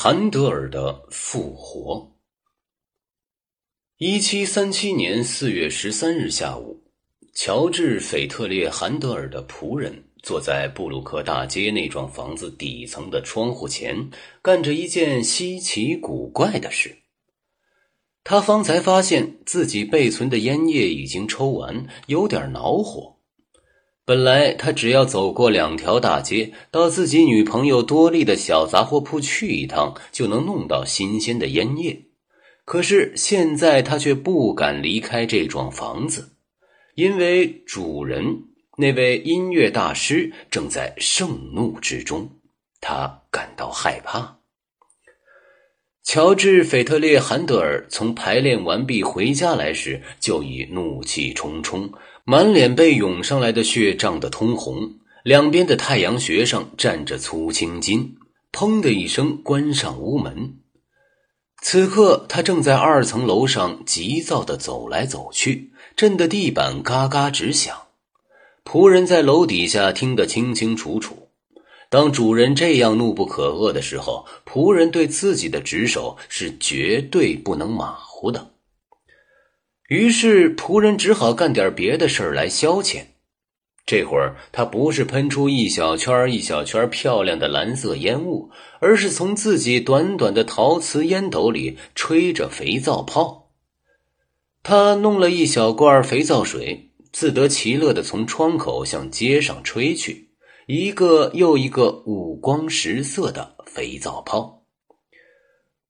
韩德尔的复活。一七三七年四月十三日下午，乔治·斐特烈·韩德尔的仆人坐在布鲁克大街那幢房子底层的窗户前，干着一件稀奇古怪的事。他方才发现自己备存的烟叶已经抽完，有点恼火。本来他只要走过两条大街，到自己女朋友多莉的小杂货铺去一趟，就能弄到新鲜的烟叶。可是现在他却不敢离开这幢房子，因为主人那位音乐大师正在盛怒之中，他感到害怕。乔治·斐特烈·韩德尔从排练完毕回家来时，就已怒气冲冲。满脸被涌上来的血涨得通红，两边的太阳穴上站着粗青筋。砰的一声，关上屋门。此刻，他正在二层楼上急躁地走来走去，震得地板嘎嘎直响。仆人在楼底下听得清清楚楚。当主人这样怒不可遏的时候，仆人对自己的职守是绝对不能马虎的。于是仆人只好干点别的事儿来消遣。这会儿他不是喷出一小圈一小圈漂亮的蓝色烟雾，而是从自己短短的陶瓷烟斗里吹着肥皂泡。他弄了一小罐肥皂水，自得其乐的从窗口向街上吹去，一个又一个五光十色的肥皂泡。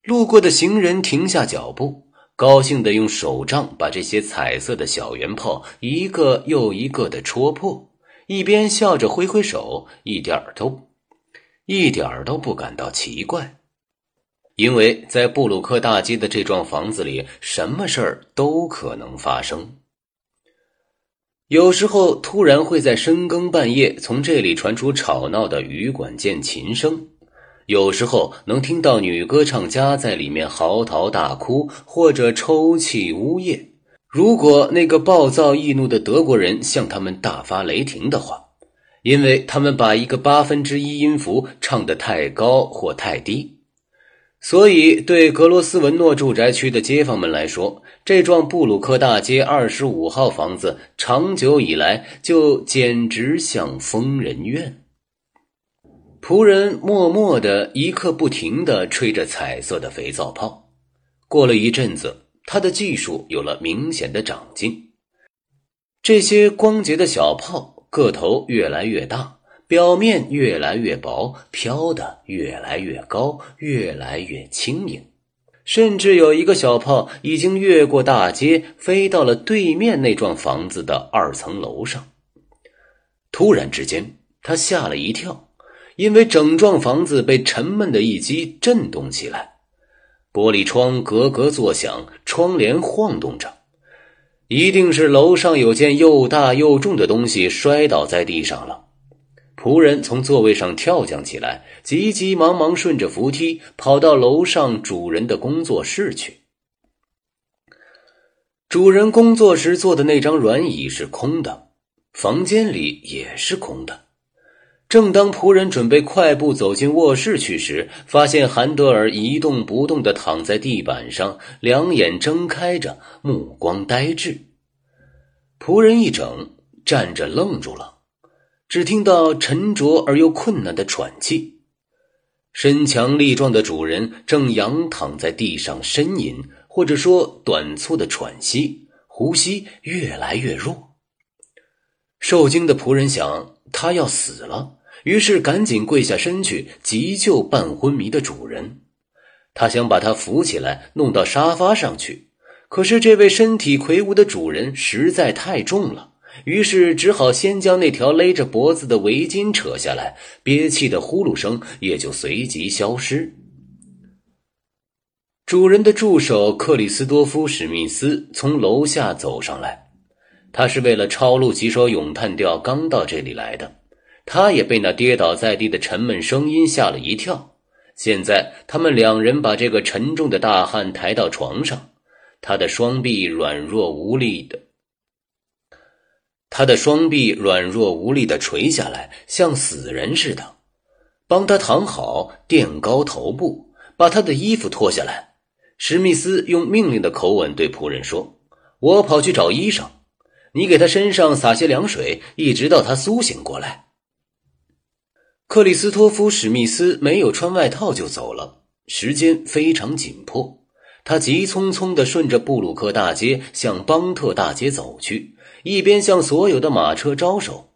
路过的行人停下脚步。高兴地用手杖把这些彩色的小圆泡一个又一个的戳破，一边笑着挥挥手，一点都，一点儿都不感到奇怪，因为在布鲁克大街的这幢房子里，什么事儿都可能发生。有时候，突然会在深更半夜从这里传出吵闹的羽管键琴声。有时候能听到女歌唱家在里面嚎啕大哭，或者抽泣呜咽。如果那个暴躁易怒的德国人向他们大发雷霆的话，因为他们把一个八分之一音符唱得太高或太低，所以对格罗斯文诺住宅区的街坊们来说，这幢布鲁克大街二十五号房子长久以来就简直像疯人院。仆人默默的一刻不停的吹着彩色的肥皂泡。过了一阵子，他的技术有了明显的长进。这些光洁的小泡个头越来越大，表面越来越薄，飘得越来越高，越来越轻盈。甚至有一个小泡已经越过大街，飞到了对面那幢房子的二层楼上。突然之间，他吓了一跳。因为整幢房子被沉闷的一击震动起来，玻璃窗咯咯作响，窗帘晃动着，一定是楼上有件又大又重的东西摔倒在地上了。仆人从座位上跳将起来，急急忙忙顺着扶梯跑到楼上主人的工作室去。主人工作时坐的那张软椅是空的，房间里也是空的。正当仆人准备快步走进卧室去时，发现韩德尔一动不动地躺在地板上，两眼睁开着，目光呆滞。仆人一怔，站着愣住了，只听到沉着而又困难的喘气。身强力壮的主人正仰躺在地上呻吟，或者说短促的喘息，呼吸越来越弱。受惊的仆人想，他要死了。于是赶紧跪下身去急救半昏迷的主人，他想把他扶起来弄到沙发上去，可是这位身体魁梧的主人实在太重了，于是只好先将那条勒着脖子的围巾扯下来，憋气的呼噜声也就随即消失。主人的助手克里斯多夫·史密斯从楼下走上来，他是为了抄录几首咏叹调刚到这里来的。他也被那跌倒在地的沉闷声音吓了一跳。现在，他们两人把这个沉重的大汉抬到床上，他的双臂软弱无力的，他的双臂软弱无力的垂下来，像死人似的。帮他躺好，垫高头部，把他的衣服脱下来。史密斯用命令的口吻对仆人说：“我跑去找医生，你给他身上洒些凉水，一直到他苏醒过来。”克里斯托夫·史密斯没有穿外套就走了，时间非常紧迫。他急匆匆地顺着布鲁克大街向邦特大街走去，一边向所有的马车招手。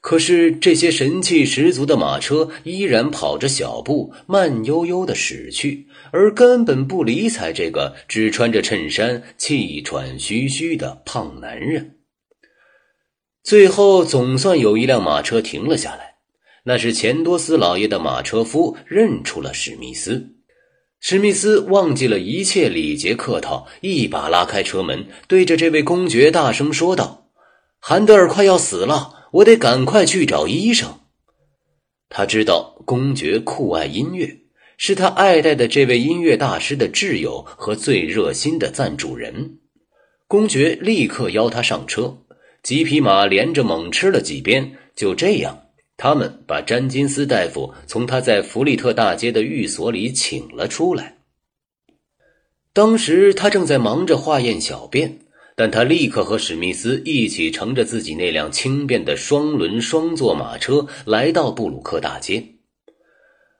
可是这些神气十足的马车依然跑着小步，慢悠悠地驶去，而根本不理睬这个只穿着衬衫、气喘吁吁的胖男人。最后，总算有一辆马车停了下来。那是钱多斯老爷的马车夫认出了史密斯，史密斯忘记了一切礼节客套，一把拉开车门，对着这位公爵大声说道：“韩德尔快要死了，我得赶快去找医生。”他知道公爵酷爱音乐，是他爱戴的这位音乐大师的挚友和最热心的赞助人。公爵立刻邀他上车，几匹马连着猛吃了几鞭，就这样。他们把詹金斯大夫从他在弗利特大街的寓所里请了出来。当时他正在忙着化验小便，但他立刻和史密斯一起乘着自己那辆轻便的双轮双座马车来到布鲁克大街。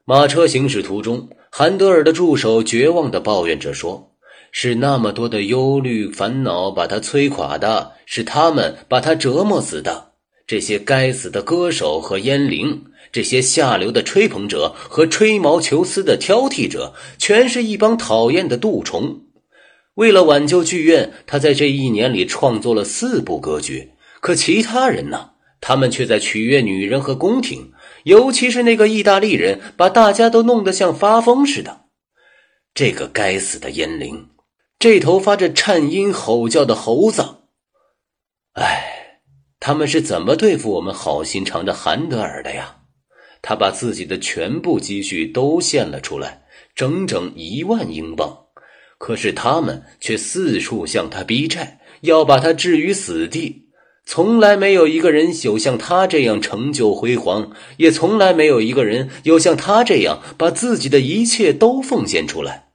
马车行驶途中，韩德尔的助手绝望地抱怨着说：“是那么多的忧虑烦恼把他摧垮的，是他们把他折磨死的。”这些该死的歌手和烟灵，这些下流的吹捧者和吹毛求疵的挑剔者，全是一帮讨厌的蠹虫。为了挽救剧院，他在这一年里创作了四部歌剧。可其他人呢？他们却在取悦女人和宫廷，尤其是那个意大利人，把大家都弄得像发疯似的。这个该死的烟灵，这头发着颤音吼叫的猴子，他们是怎么对付我们好心肠的韩德尔的呀？他把自己的全部积蓄都献了出来，整整一万英镑。可是他们却四处向他逼债，要把他置于死地。从来没有一个人有像他这样成就辉煌，也从来没有一个人有像他这样把自己的一切都奉献出来。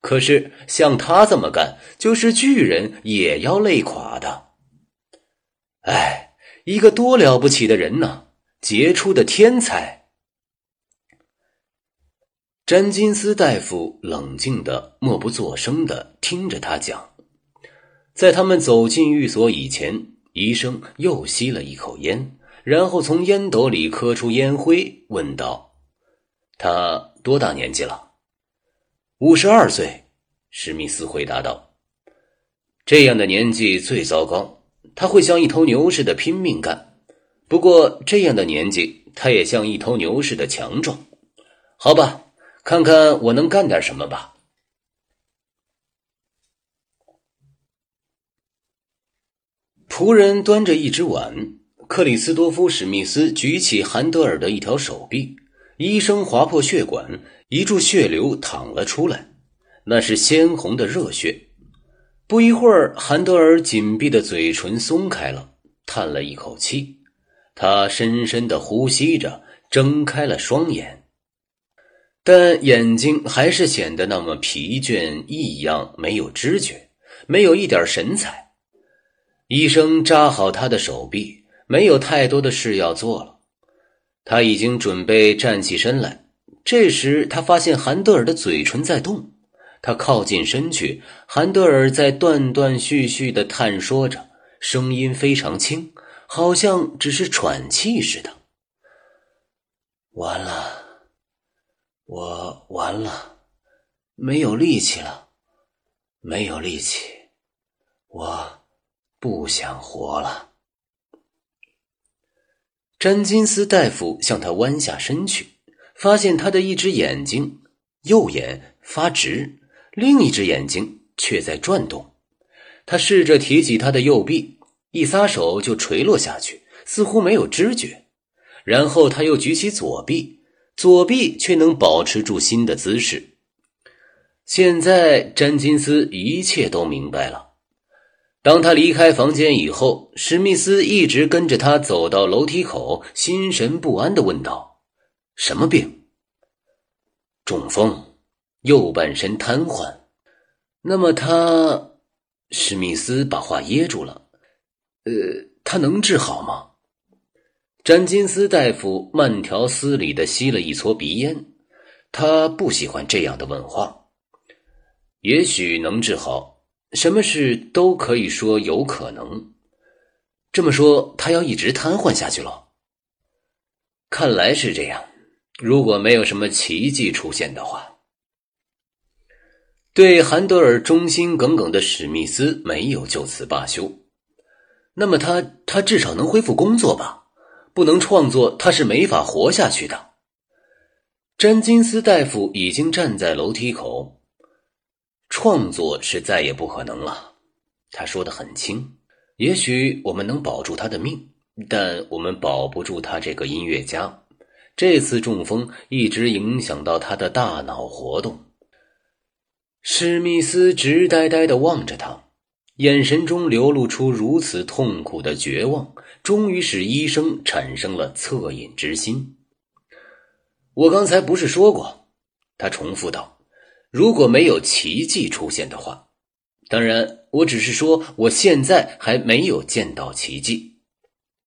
可是像他这么干，就是巨人也要累垮的。哎，一个多了不起的人呢！杰出的天才。詹金斯大夫冷静的、默不作声的听着他讲。在他们走进寓所以前，医生又吸了一口烟，然后从烟斗里磕出烟灰，问道：“他多大年纪了？”“五十二岁。”史密斯回答道。“这样的年纪最糟糕。”他会像一头牛似的拼命干，不过这样的年纪，他也像一头牛似的强壮。好吧，看看我能干点什么吧。仆人端着一只碗，克里斯多夫·史密斯举起韩德尔的一条手臂，医生划破血管，一柱血流淌了出来，那是鲜红的热血。不一会儿，韩德尔紧闭的嘴唇松开了，叹了一口气。他深深的呼吸着，睁开了双眼，但眼睛还是显得那么疲倦、异样，没有知觉，没有一点神采。医生扎好他的手臂，没有太多的事要做了。他已经准备站起身来。这时，他发现韩德尔的嘴唇在动。他靠近身去，韩德尔在断断续续的探说着，声音非常轻，好像只是喘气似的。完了，我完了，没有力气了，没有力气，我不想活了。詹金斯大夫向他弯下身去，发现他的一只眼睛，右眼发直。另一只眼睛却在转动，他试着提起他的右臂，一撒手就垂落下去，似乎没有知觉。然后他又举起左臂，左臂却能保持住新的姿势。现在詹金斯一切都明白了。当他离开房间以后，史密斯一直跟着他走到楼梯口，心神不安地问道：“什么病？中风。”右半身瘫痪。那么他，史密斯把话噎住了。呃，他能治好吗？詹金斯大夫慢条斯理的吸了一撮鼻烟，他不喜欢这样的问话。也许能治好，什么事都可以说有可能。这么说，他要一直瘫痪下去了？看来是这样。如果没有什么奇迹出现的话，对韩德尔忠心耿耿的史密斯没有就此罢休。那么他他至少能恢复工作吧？不能创作，他是没法活下去的。詹金斯大夫已经站在楼梯口，创作是再也不可能了。他说的很轻。也许我们能保住他的命，但我们保不住他这个音乐家。这次中风一直影响到他的大脑活动。史密斯直呆呆的望着他。眼神中流露出如此痛苦的绝望，终于使医生产生了恻隐之心。我刚才不是说过？他重复道：“如果没有奇迹出现的话，当然，我只是说我现在还没有见到奇迹。”